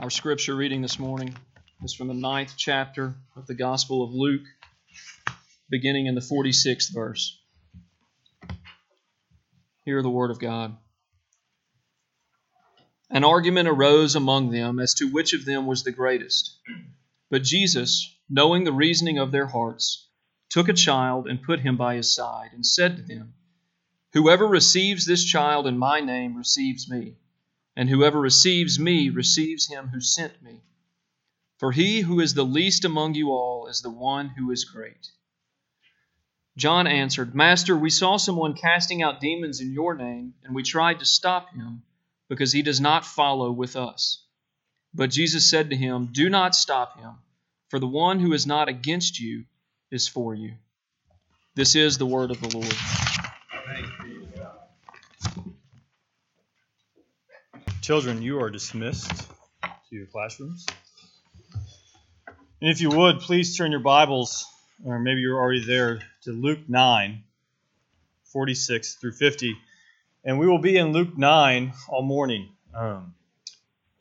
Our scripture reading this morning is from the ninth chapter of the Gospel of Luke, beginning in the 46th verse. Hear the word of God. An argument arose among them as to which of them was the greatest. But Jesus, knowing the reasoning of their hearts, took a child and put him by his side, and said to them, Whoever receives this child in my name receives me, and whoever receives me receives him who sent me. For he who is the least among you all is the one who is great. John answered, Master, we saw someone casting out demons in your name, and we tried to stop him because he does not follow with us. But Jesus said to him, Do not stop him, for the one who is not against you is for you. This is the word of the Lord. Children, you are dismissed to your classrooms. And if you would, please turn your Bibles, or maybe you're already there, to Luke 9, 46 through 50. And we will be in Luke 9 all morning, um,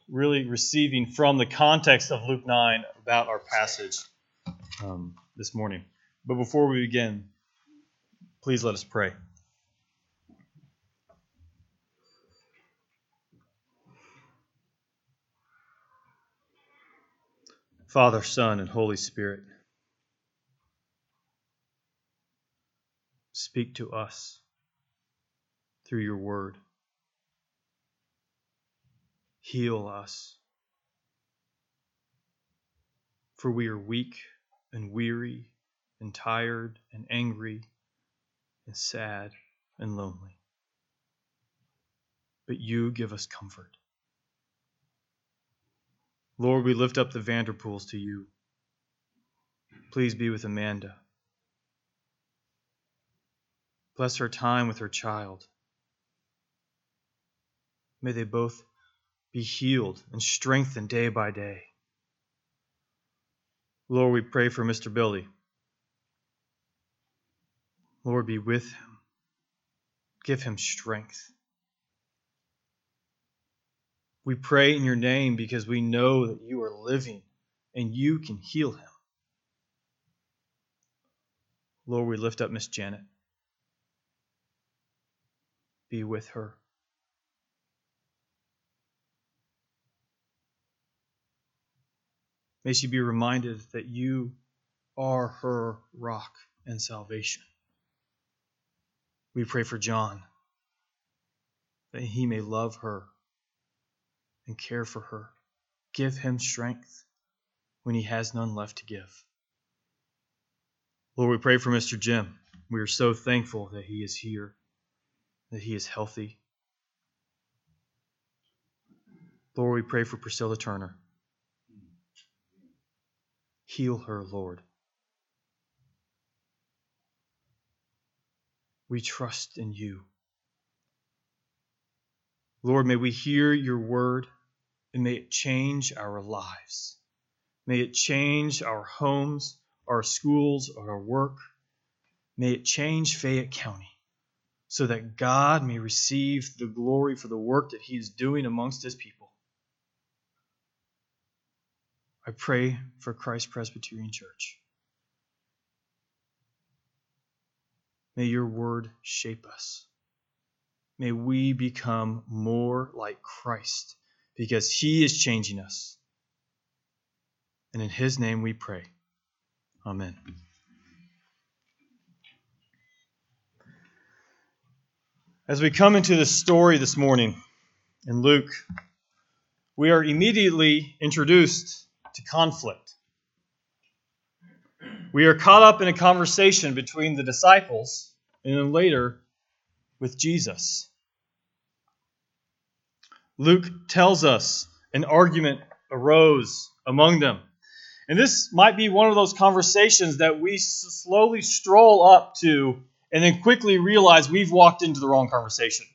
really receiving from the context of Luke 9 about our passage um, this morning. But before we begin, please let us pray. Father, Son, and Holy Spirit, speak to us through your word. Heal us, for we are weak and weary and tired and angry and sad and lonely. But you give us comfort. Lord, we lift up the Vanderpools to you. Please be with Amanda. Bless her time with her child. May they both be healed and strengthened day by day. Lord, we pray for Mr. Billy. Lord, be with him. Give him strength. We pray in your name because we know that you are living and you can heal him. Lord, we lift up Miss Janet. Be with her. May she be reminded that you are her rock and salvation. We pray for John, that he may love her and care for her. Give him strength when he has none left to give. Lord, we pray for Mr. Jim. We are so thankful that he is here, that he is healthy. Lord, we pray for Priscilla Turner. Heal her, Lord. We trust in you. Lord, may we hear your word and may it change our lives. May it change our homes, our schools, our work. May it change Fayette County so that God may receive the glory for the work that He is doing amongst His people. I pray for Christ Presbyterian Church. May your word shape us. May we become more like Christ because he is changing us. And in his name we pray. Amen. As we come into this story this morning in Luke, we are immediately introduced to conflict. We are caught up in a conversation between the disciples and then later with Jesus. Luke tells us an argument arose among them. And this might be one of those conversations that we slowly stroll up to and then quickly realize we've walked into the wrong conversation.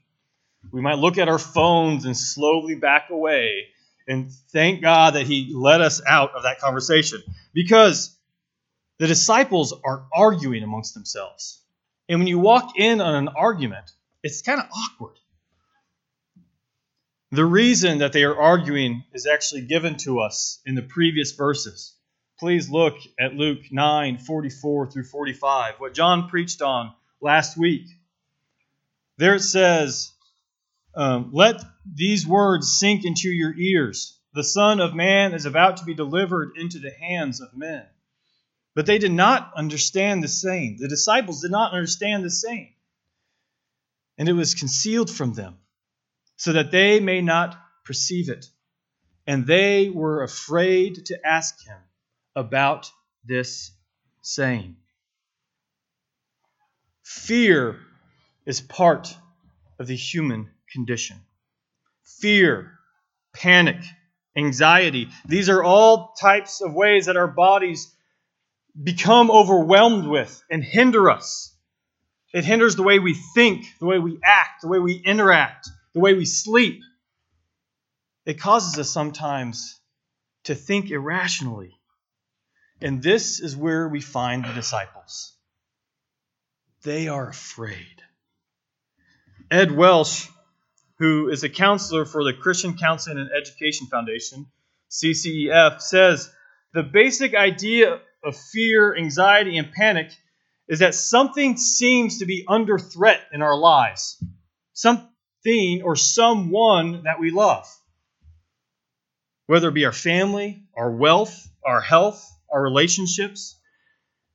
We might look at our phones and slowly back away and thank God that He let us out of that conversation because the disciples are arguing amongst themselves. And when you walk in on an argument, it's kind of awkward. The reason that they are arguing is actually given to us in the previous verses. Please look at Luke 9 44 through 45, what John preached on last week. There it says, um, Let these words sink into your ears. The Son of Man is about to be delivered into the hands of men. But they did not understand the saying. The disciples did not understand the saying. And it was concealed from them so that they may not perceive it. And they were afraid to ask him about this saying. Fear is part of the human condition. Fear, panic, anxiety, these are all types of ways that our bodies become overwhelmed with and hinder us. It hinders the way we think, the way we act, the way we interact, the way we sleep. It causes us sometimes to think irrationally. And this is where we find the disciples. They are afraid. Ed Welch, who is a counselor for the Christian Counseling and Education Foundation, CCEF, says the basic idea of fear, anxiety, and panic is that something seems to be under threat in our lives. Some, thing or someone that we love. Whether it be our family, our wealth, our health, our relationships.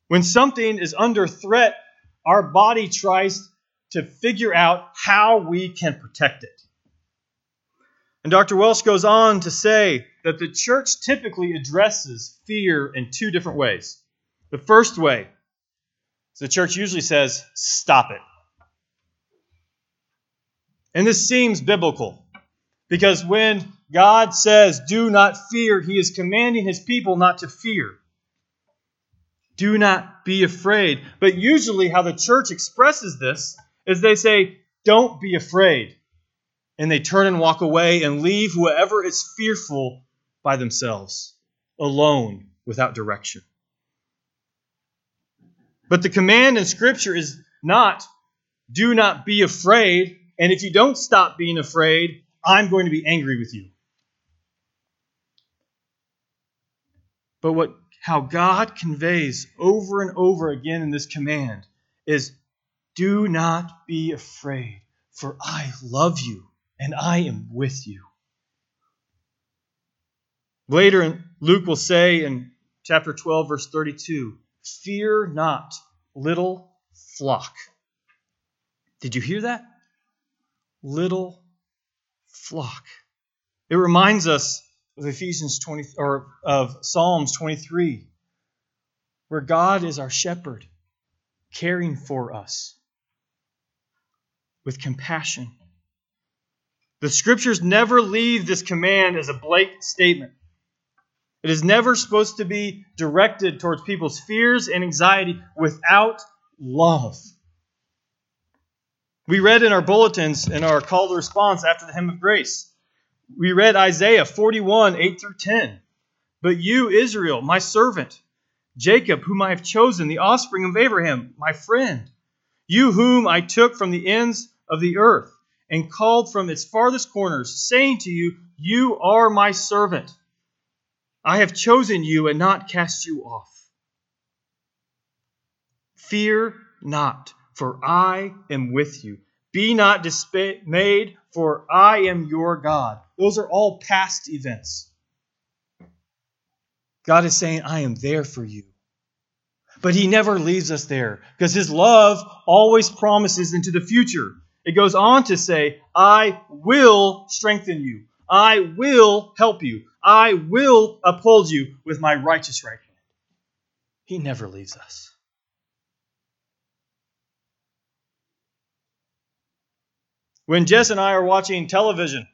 When something is under threat, our body tries to figure out how we can protect it. And Dr. Welch goes on to say that the church typically addresses fear in two different ways. The first way, is the church usually says, stop it. And this seems biblical because when God says, do not fear, he is commanding his people not to fear. Do not be afraid. But usually, how the church expresses this is they say, don't be afraid. And they turn and walk away and leave whoever is fearful by themselves, alone, without direction. But the command in Scripture is not, do not be afraid, and if you don't stop being afraid, I'm going to be angry with you. But what how God conveys over and over again in this command is do not be afraid, for I love you and I am with you. Later, Luke will say in chapter 12, verse 32, Fear not, little flock. Did you hear that? Little flock. It reminds us of Ephesians 20 or of Psalms 23 where God is our shepherd caring for us with compassion. The scriptures never leave this command as a blank statement. It is never supposed to be directed towards people's fears and anxiety without love. We read in our bulletins in our call to response after the hymn of grace. We read Isaiah 41, 8 through 10. But you, Israel, my servant, Jacob, whom I have chosen, the offspring of Abraham, my friend, you whom I took from the ends of the earth and called from its farthest corners, saying to you, You are my servant. I have chosen you and not cast you off. Fear not for I am with you. Be not dismayed, for I am your God. Those are all past events. God is saying, I am there for you. But He never leaves us there because His love always promises into the future. It goes on to say, I will strengthen you. I will help you. I will uphold you with my righteous right hand. He never leaves us. When Jess and I are watching television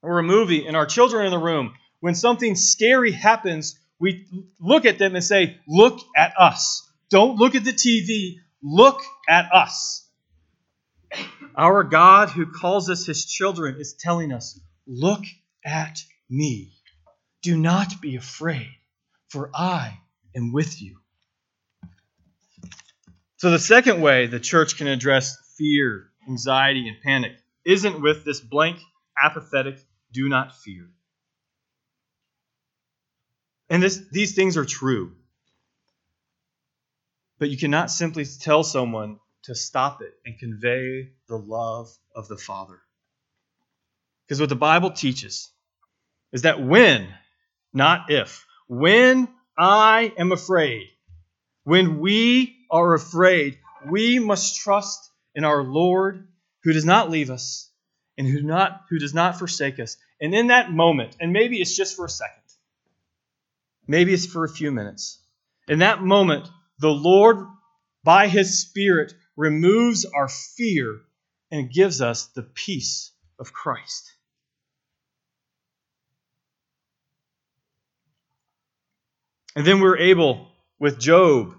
or a movie and our children are in the room, when something scary happens, we look at them and say, Look at us. Don't look at the TV, look at us. Our God, who calls us his children, is telling us, Look at me. Do not be afraid, for I am with you. So, the second way the church can address fear anxiety, and panic isn't with this blank apathetic, do not fear. And this, these things are true. But you cannot simply tell someone to stop it and convey the love of the Father. Because what the Bible teaches is that when, not if, when I am afraid, when we are afraid, we must trust in our Lord who does not leave us and who, not, who does not forsake us. And in that moment, and maybe it's just for a second, maybe it's for a few minutes, in that moment, the Lord, by His Spirit, removes our fear and gives us the peace of Christ. And then we're able, with Job,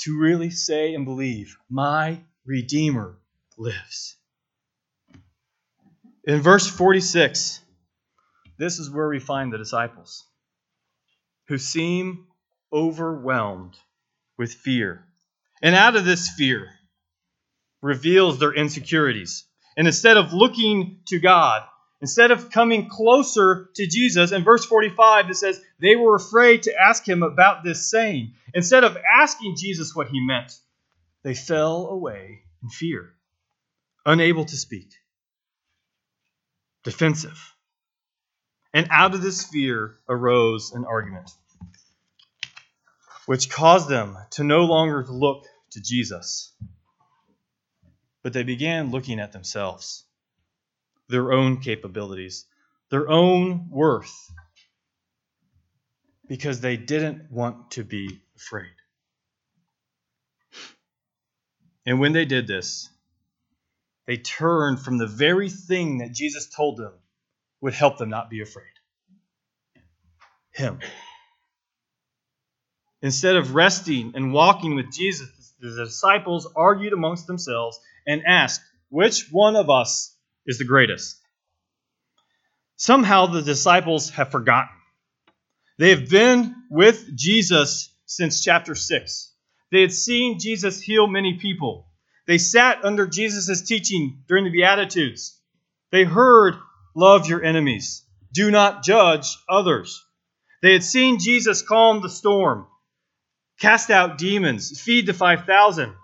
to really say and believe, My Redeemer lives. In verse 46, this is where we find the disciples who seem overwhelmed with fear. And out of this fear reveals their insecurities. And instead of looking to God, instead of coming closer to Jesus, in verse 45 it says, they were afraid to ask him about this saying. Instead of asking Jesus what he meant, they fell away in fear, unable to speak, defensive. And out of this fear arose an argument, which caused them to no longer look to Jesus, but they began looking at themselves, their own capabilities, their own worth, because they didn't want to be afraid. And when they did this, they turned from the very thing that Jesus told them would help them not be afraid Him. Instead of resting and walking with Jesus, the disciples argued amongst themselves and asked, Which one of us is the greatest? Somehow the disciples have forgotten. They have been with Jesus since chapter 6. They had seen Jesus heal many people. They sat under Jesus' teaching during the Beatitudes. They heard, Love your enemies, do not judge others. They had seen Jesus calm the storm, cast out demons, feed the 5,000.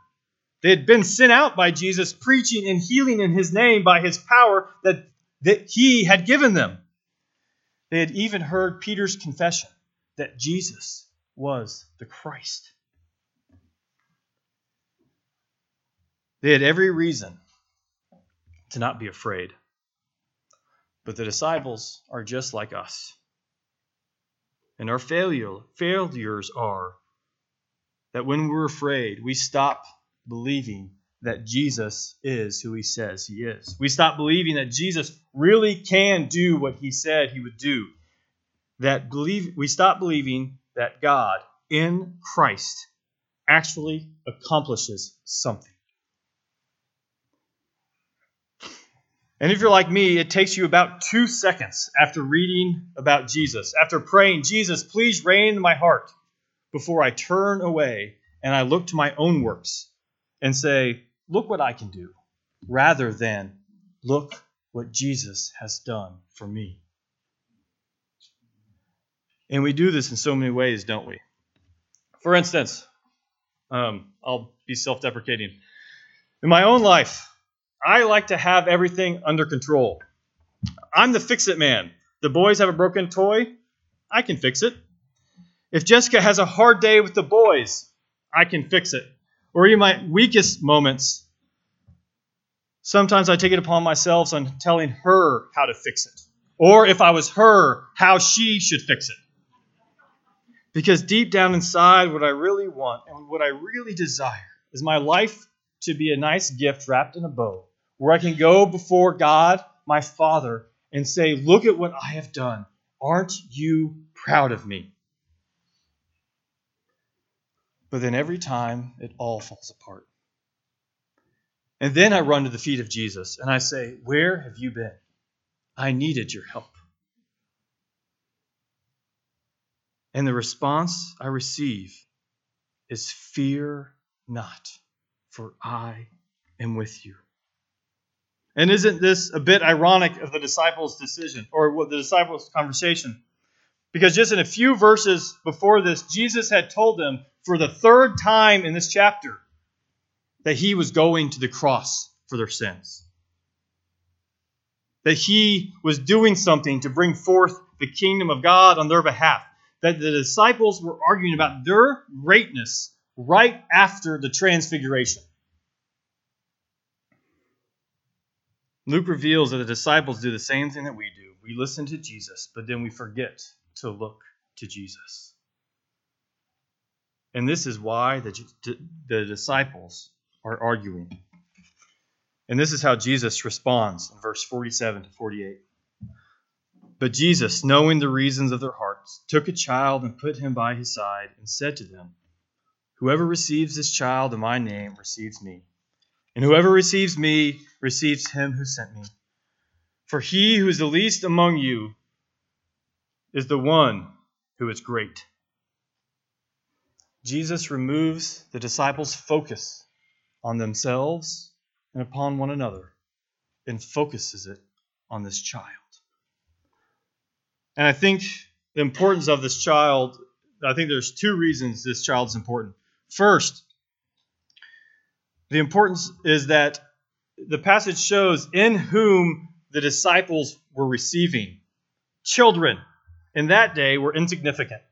They had been sent out by Jesus, preaching and healing in his name by his power that, that he had given them. They had even heard Peter's confession that Jesus was the Christ. They had every reason to not be afraid. But the disciples are just like us. And our failure, failures are that when we're afraid, we stop believing that Jesus is who he says he is. We stop believing that Jesus really can do what he said he would do. That believe we stop believing that God in Christ actually accomplishes something. And if you're like me, it takes you about two seconds after reading about Jesus, after praying, Jesus, please reign in my heart, before I turn away and I look to my own works and say, look what I can do, rather than look what Jesus has done for me. And we do this in so many ways, don't we? For instance, um, I'll be self deprecating. In my own life, I like to have everything under control. I'm the fix it man. The boys have a broken toy, I can fix it. If Jessica has a hard day with the boys, I can fix it. Or in my weakest moments, sometimes I take it upon myself on telling her how to fix it. Or if I was her, how she should fix it. Because deep down inside, what I really want and what I really desire is my life to be a nice gift wrapped in a bow, where I can go before God, my Father, and say, Look at what I have done. Aren't you proud of me? But then every time, it all falls apart. And then I run to the feet of Jesus and I say, Where have you been? I needed your help. And the response I receive is, Fear not, for I am with you. And isn't this a bit ironic of the disciples' decision or the disciples' conversation? Because just in a few verses before this, Jesus had told them for the third time in this chapter that he was going to the cross for their sins. That he was doing something to bring forth the kingdom of God on their behalf. That the disciples were arguing about their greatness right after the transfiguration. Luke reveals that the disciples do the same thing that we do. We listen to Jesus, but then we forget to look to Jesus. And this is why the, the disciples are arguing. And this is how Jesus responds in verse 47 to 48. But Jesus, knowing the reasons of their hearts, took a child and put him by his side and said to them, Whoever receives this child in my name receives me. And whoever receives me receives him who sent me. For he who is the least among you is the one who is great. Jesus removes the disciples' focus on themselves and upon one another and focuses it on this child. And I think the importance of this child, I think there's two reasons this child is important. First, the importance is that the passage shows in whom the disciples were receiving. Children in that day were insignificant.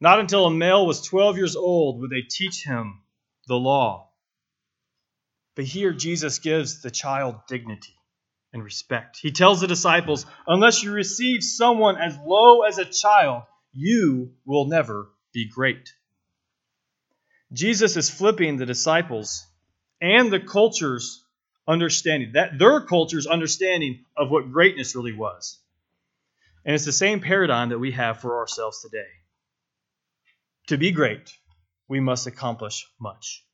Not until a male was 12 years old would they teach him the law. But here Jesus gives the child dignity and respect. He tells the disciples, unless you receive someone as low as a child, you will never be great. Jesus is flipping the disciples and the culture's understanding, that their culture's understanding of what greatness really was. And it's the same paradigm that we have for ourselves today. To be great, we must accomplish much.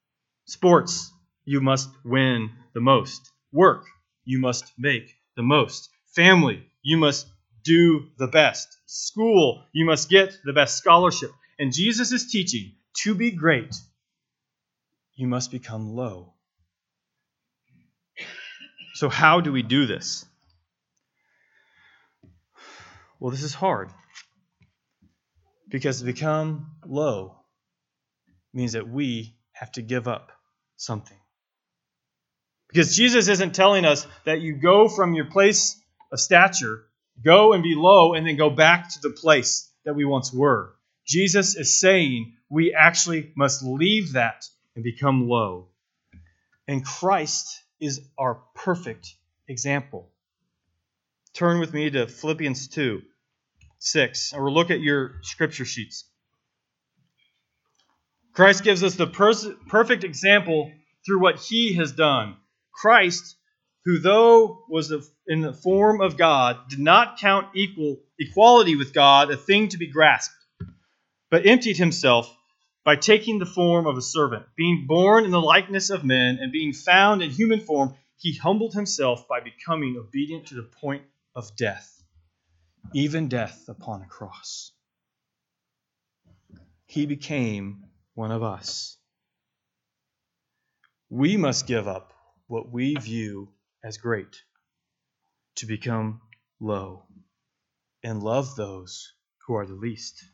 Sports, you must win the most. Work, you must make the most. Family, you must do the best. School, you must get the best scholarship. And Jesus is teaching to be great, you must become low. So, how do we do this? Well, this is hard. Because to become low means that we have to give up something. Because Jesus isn't telling us that you go from your place of stature, go and be low, and then go back to the place that we once were. Jesus is saying we actually must leave that and become low. And Christ is our perfect example. Turn with me to Philippians 2 6, or look at your scripture sheets. Christ gives us the perfect example through what he has done. Christ, who though was in the form of God, did not count equal equality with God a thing to be grasped, but emptied himself by taking the form of a servant. Being born in the likeness of men and being found in human form, he humbled himself by becoming obedient to the point of death, even death upon a cross. He became one of us. We must give up what we view as great to become low and love those who are the least.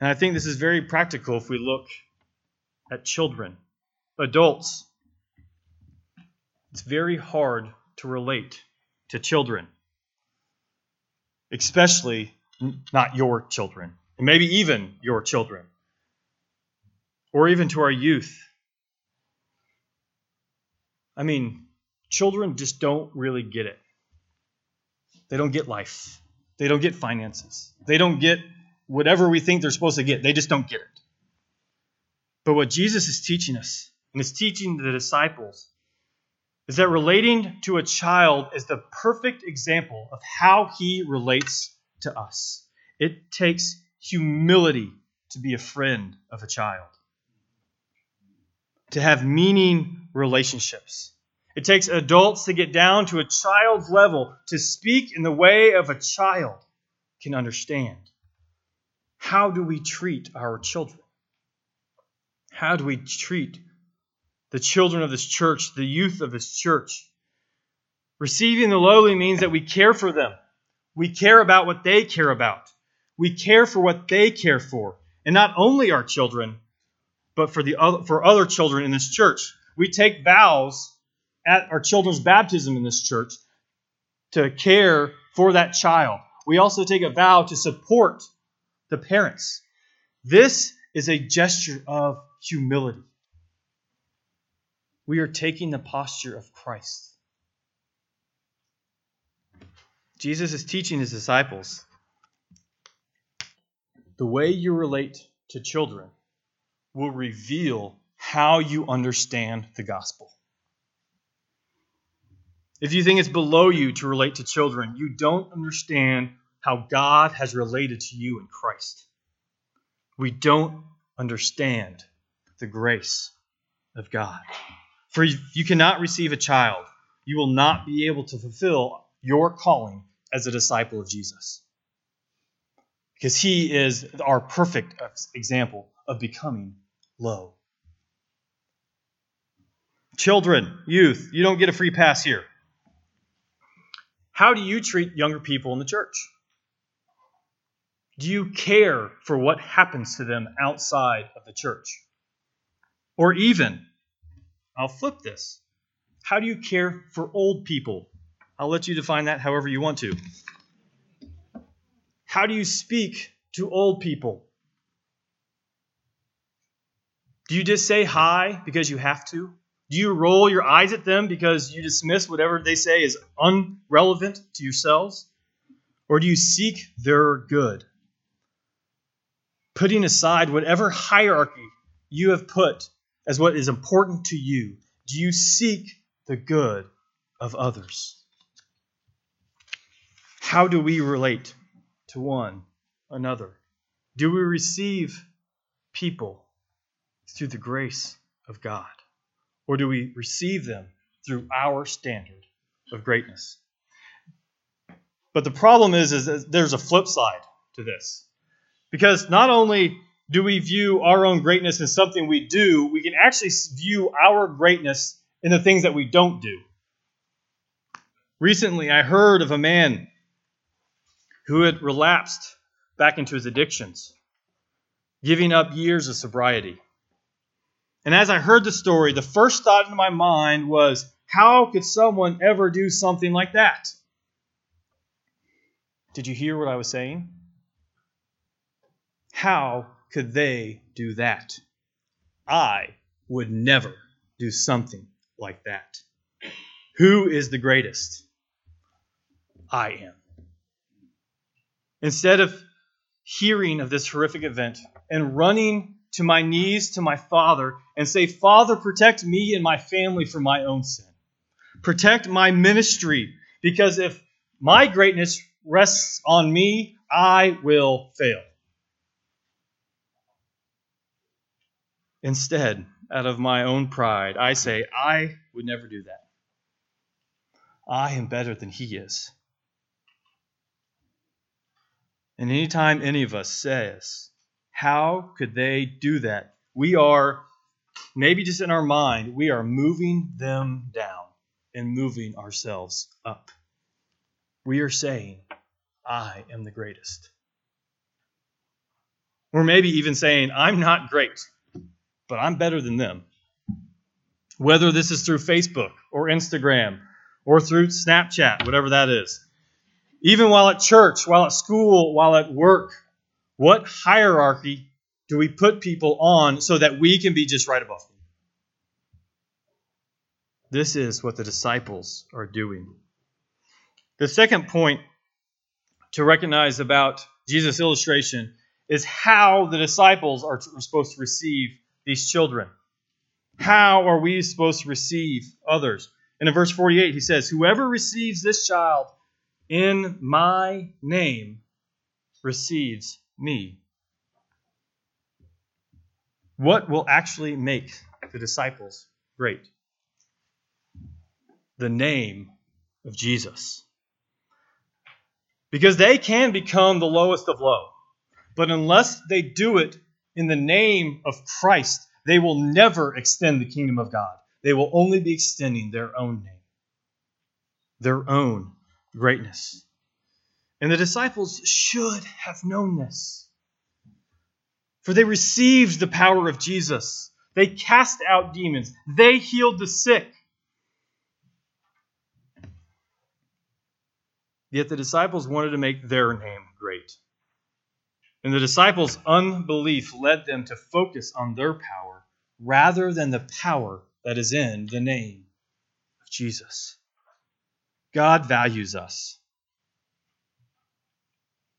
And I think this is very practical if we look at children, adults. It's very hard to relate to children, especially not your children, and maybe even your children, or even to our youth. I mean, children just don't really get it. They don't get life. They don't get finances. They don't get whatever we think they're supposed to get. They just don't get it. But what Jesus is teaching us, and is teaching the disciples, is that relating to a child is the perfect example of how he relates to us. It takes humility to be a friend of a child, to have meaning relationships. It takes adults to get down to a child's level, to speak in the way of a child can understand. How do we treat our children? How do we treat the children of this church, the youth of this church. Receiving the lowly means that we care for them. We care about what they care about. We care for what they care for. And not only our children, but for the other, for other children in this church. We take vows at our children's baptism in this church to care for that child. We also take a vow to support the parents. This is a gesture of humility. We are taking the posture of Christ. Jesus is teaching his disciples the way you relate to children will reveal how you understand the gospel. If you think it's below you to relate to children, you don't understand how God has related to you in Christ. We don't understand the grace of God. For you cannot receive a child, you will not be able to fulfill your calling as a disciple of Jesus. Because he is our perfect example of becoming low. Children, youth, you don't get a free pass here. How do you treat younger people in the church? Do you care for what happens to them outside of the church? Or even, I'll flip this. How do you care for old people I'll let you define that however you want to. How do you speak to old people? Do you just say hi because you have to? Do you roll your eyes at them because you dismiss whatever they say is unrelevant to yourselves? Or do you seek their good? Putting aside whatever hierarchy you have put as what is important to you, do you seek the good of others? How do we relate to one another? Do we receive people through the grace of God? Or do we receive them through our standard of greatness? But the problem is, is there's a flip side to this. Because not only do we view our own greatness as something we do, we can actually view our greatness in the things that we don't do. Recently, I heard of a man who had relapsed back into his addictions, giving up years of sobriety. And as I heard the story, the first thought in my mind was, how could someone ever do something like that? Did you hear what I was saying? How could they do that? I would never do something like that. Who is the greatest? I am. Instead of hearing of this horrific event and running to my knees to my Father and say, Father, protect me and my family from my own sin. Protect my ministry, because if my greatness rests on me, I will fail. Instead, out of my own pride, I say, I would never do that. I am better than he is. And anytime any of us says, How could they do that? We are, maybe just in our mind, we are moving them down and moving ourselves up. We are saying, I am the greatest. Or maybe even saying, I'm not great, but I'm better than them. Whether this is through Facebook or Instagram or through Snapchat, whatever that is. Even while at church, while at school, while at work, what hierarchy do we put people on so that we can be just right above them? This is what the disciples are doing. The second point to recognize about Jesus' illustration is how the disciples are supposed to receive these children. How are we supposed to receive others? And in verse 48, he says, Whoever receives this child in my name receives me. What will actually make the disciples great? The name of Jesus. Because they can become the lowest of low. But unless they do it in the name of Christ, they will never extend the kingdom of God. They will only be extending their own name, their own greatness. And the disciples should have known this. For they received the power of Jesus. They cast out demons. They healed the sick. Yet the disciples wanted to make their name great. And the disciples' unbelief led them to focus on their power rather than the power that is in the name of Jesus. God values us,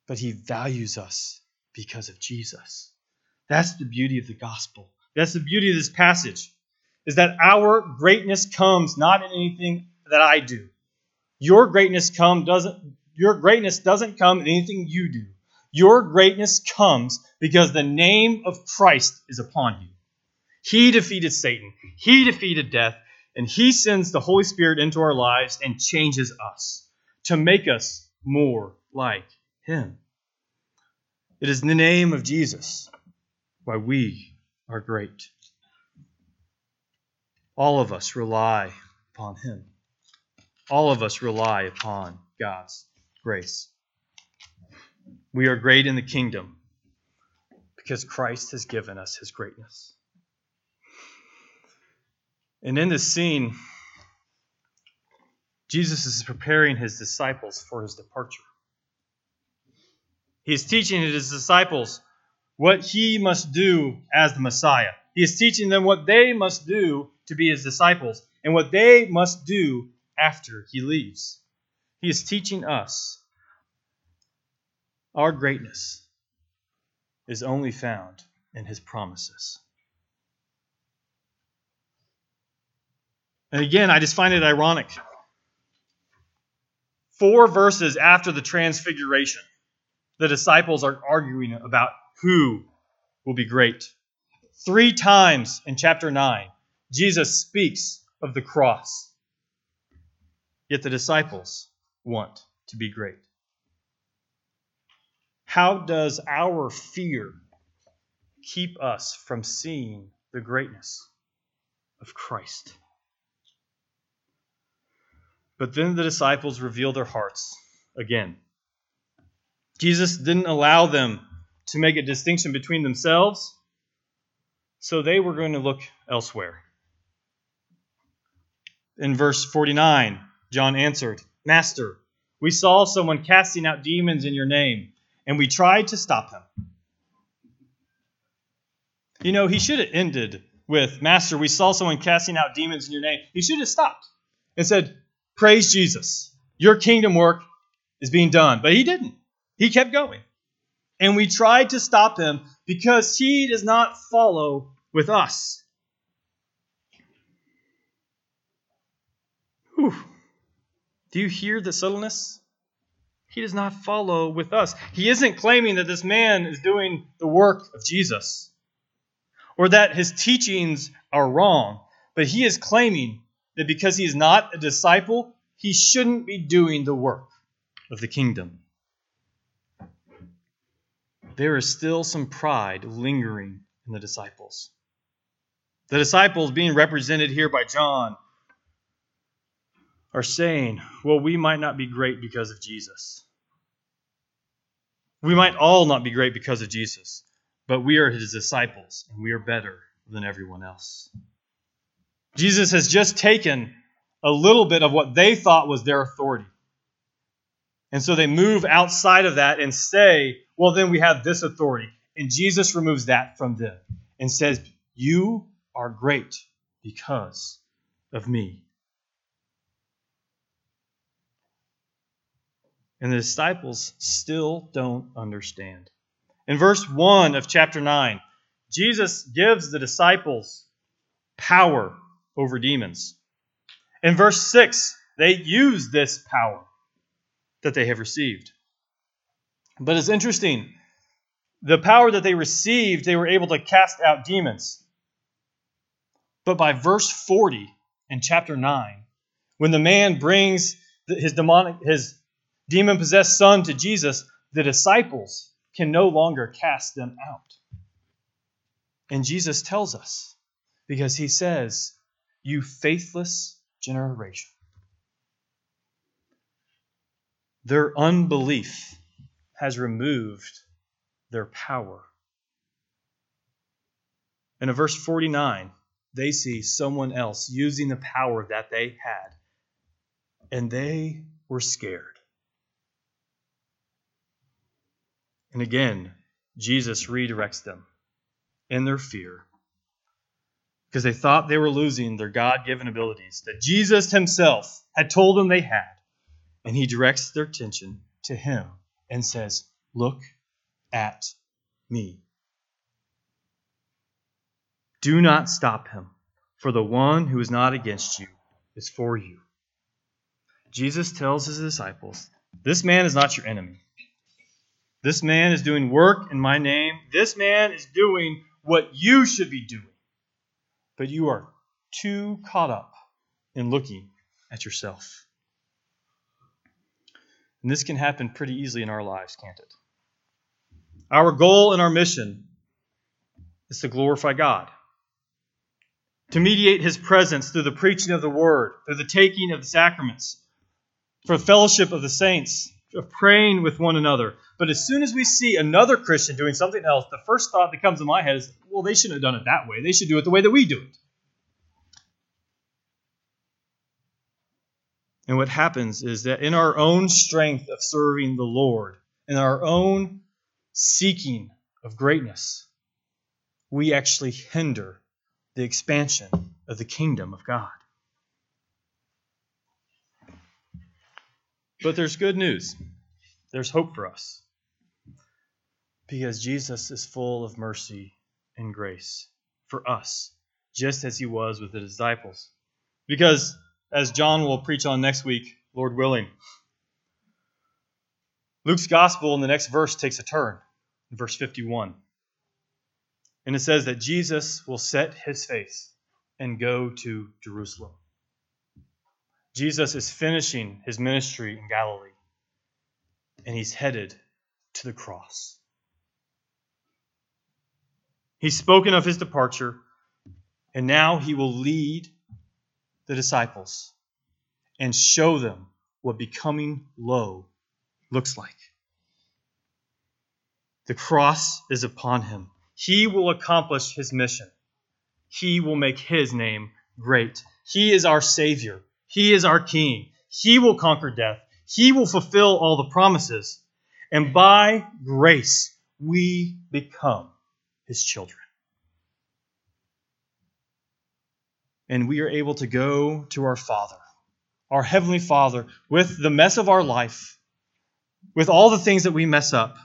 but He values us because of Jesus. That's the beauty of the gospel. That's the beauty of this passage, is that our greatness comes not in anything that I do. Your greatness come doesn't your greatness doesn't come in anything you do. Your greatness comes because the name of Christ is upon you. He defeated Satan, He defeated death, and He sends the Holy Spirit into our lives and changes us to make us more like Him. It is in the name of Jesus why we are great. All of us rely upon Him. All of us rely upon God's grace. We are great in the kingdom because Christ has given us his greatness. And in this scene, Jesus is preparing his disciples for his departure. He is teaching his disciples what he must do as the Messiah. He is teaching them what they must do to be his disciples and what they must do after he leaves. He is teaching us our greatness is only found in his promises. And again, I just find it ironic. Four verses after the transfiguration, the disciples are arguing about who will be great. Three times in chapter 9, Jesus speaks of the cross. Yet the disciples want to be great. How does our fear keep us from seeing the greatness of Christ? But then the disciples reveal their hearts again. Jesus didn't allow them to make a distinction between themselves, so they were going to look elsewhere. In verse 49, John answered, Master, we saw someone casting out demons in your name and we tried to stop him. You know, he should have ended with, Master, we saw someone casting out demons in your name. He should have stopped and said, Praise Jesus. Your kingdom work is being done. But he didn't. He kept going. And we tried to stop him because he does not follow with us. Whew. Do you hear the subtleness? He does not follow with us. He isn't claiming that this man is doing the work of Jesus or that his teachings are wrong, but he is claiming that because he is not a disciple, he shouldn't be doing the work of the kingdom. There is still some pride lingering in the disciples. The disciples, being represented here by John, are saying, well, we might not be great because of Jesus. We might all not be great because of Jesus, but we are his disciples, and we are better than everyone else. Jesus has just taken a little bit of what they thought was their authority. And so they move outside of that and say, well, then we have this authority. And Jesus removes that from them and says, You are great because of me. And the disciples still don't understand. In verse 1 of chapter 9, Jesus gives the disciples power over demons. In verse 6, they use this power that they have received. But it's interesting. The power that they received, they were able to cast out demons. But by verse 40 in chapter 9, when the man brings his demonic his demon possessed son to Jesus, the disciples can no longer cast them out. And Jesus tells us Because he says, You faithless generation. Their unbelief has removed their power. And in verse 49, they see someone else using the power that they had, and they were scared. And again, Jesus redirects them in their fear because they thought they were losing their God given abilities that Jesus himself had told them they had. And he directs their attention to him and says, Look at me. Do not stop him, for the one who is not against you is for you. Jesus tells his disciples, This man is not your enemy. This man is doing work in my name. This man is doing what you should be doing. But you are too caught up in looking at yourself. And this can happen pretty easily in our lives, can't it? Our goal and our mission is to glorify God, to mediate His presence through the preaching of the Word, through the taking of the sacraments, for fellowship of the saints, of praying with one another. But as soon as we see another Christian doing something else, the first thought that comes to my head is, well, they shouldn't have done it that way. They should do it the way that we do it. And what happens is that in our own strength of serving the Lord, in our own seeking of greatness, we actually hinder the expansion of the kingdom of God. But there's good news. There's hope for us. Because Jesus is full of mercy and grace for us, just as he was with the disciples. Because, as John will preach on next week, Lord willing, Luke's gospel in the next verse takes a turn, in verse 51. And it says that Jesus will set his face and go to Jerusalem. Jesus is finishing his ministry in Galilee, and he's headed to the cross. He's spoken of his departure, and now he will lead the disciples and show them what becoming low looks like. The cross is upon him. He will accomplish his mission. He will make his name great. He is our Savior. He is our King. He will conquer death. He will fulfill all the promises. And by grace, we become His children. And we are able to go to our Father, our Heavenly Father, with the mess of our life, with all the things that we mess up.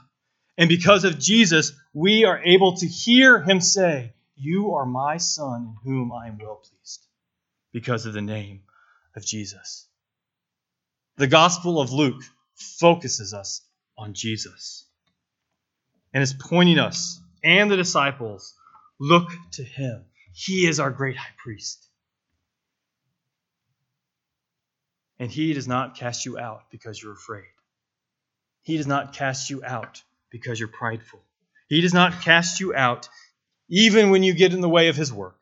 And because of Jesus, we are able to hear Him say, You are my Son in whom I am well pleased, because of the name of Jesus. The Gospel of Luke focuses us on Jesus and is pointing us and the disciples look to him. He is our great high priest. And he does not cast you out because you're afraid. He does not cast you out because you're prideful. He does not cast you out even when you get in the way of his work.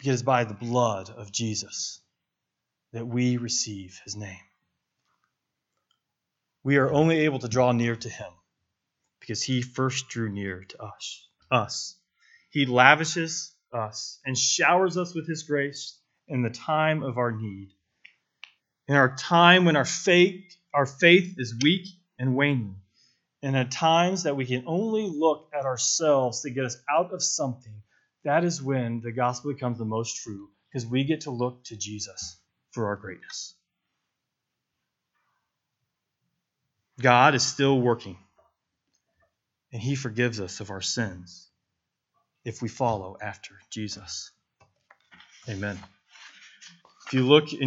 Because by the blood of Jesus that we receive his name. We are only able to draw near to him because he first drew near to us. Us. He lavishes us and showers us with his grace in the time of our need. In our time when our faith, our faith is weak and waning. And at times that we can only look at ourselves to get us out of something that is when the gospel becomes the most true because we get to look to Jesus for our greatness. God is still working, and He forgives us of our sins if we follow after Jesus. Amen. If you look in